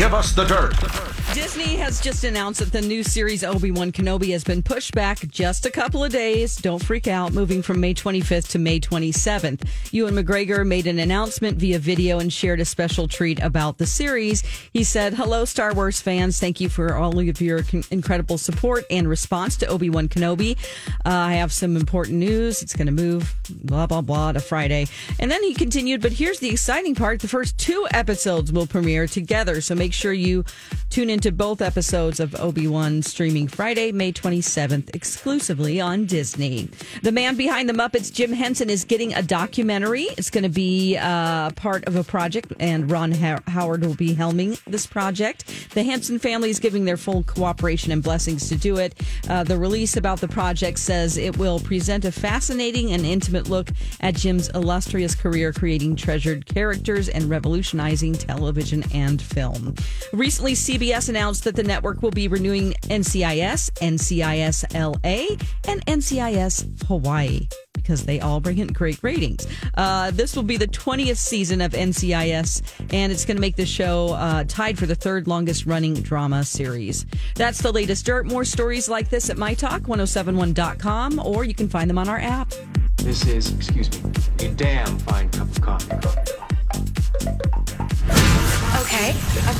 Give us the dirt. Disney has just announced that the new series Obi Wan Kenobi has been pushed back just a couple of days. Don't freak out, moving from May 25th to May 27th. Ewan McGregor made an announcement via video and shared a special treat about the series. He said, Hello, Star Wars fans. Thank you for all of your incredible support and response to Obi Wan Kenobi. Uh, I have some important news. It's going to move, blah, blah, blah, to Friday. And then he continued, But here's the exciting part the first two episodes will premiere together. So make sure you tune into both episodes of Obi-Wan streaming Friday, May 27th, exclusively on Disney. The man behind the Muppets, Jim Henson, is getting a documentary. It's going to be uh, part of a project, and Ron How- Howard will be helming this project. The Henson family is giving their full cooperation and blessings to do it. Uh, the release about the project says it will present a fascinating and intimate look at Jim's illustrious career creating treasured characters and revolutionizing television and film. Recently, CBS announced that the network will be renewing NCIS, NCIS LA, and NCIS Hawaii because they all bring in great ratings. Uh, this will be the 20th season of NCIS, and it's going to make the show uh, tied for the third longest running drama series. That's the latest dirt. More stories like this at mytalk1071.com, or you can find them on our app. This is, excuse me, a damn fine cup of coffee.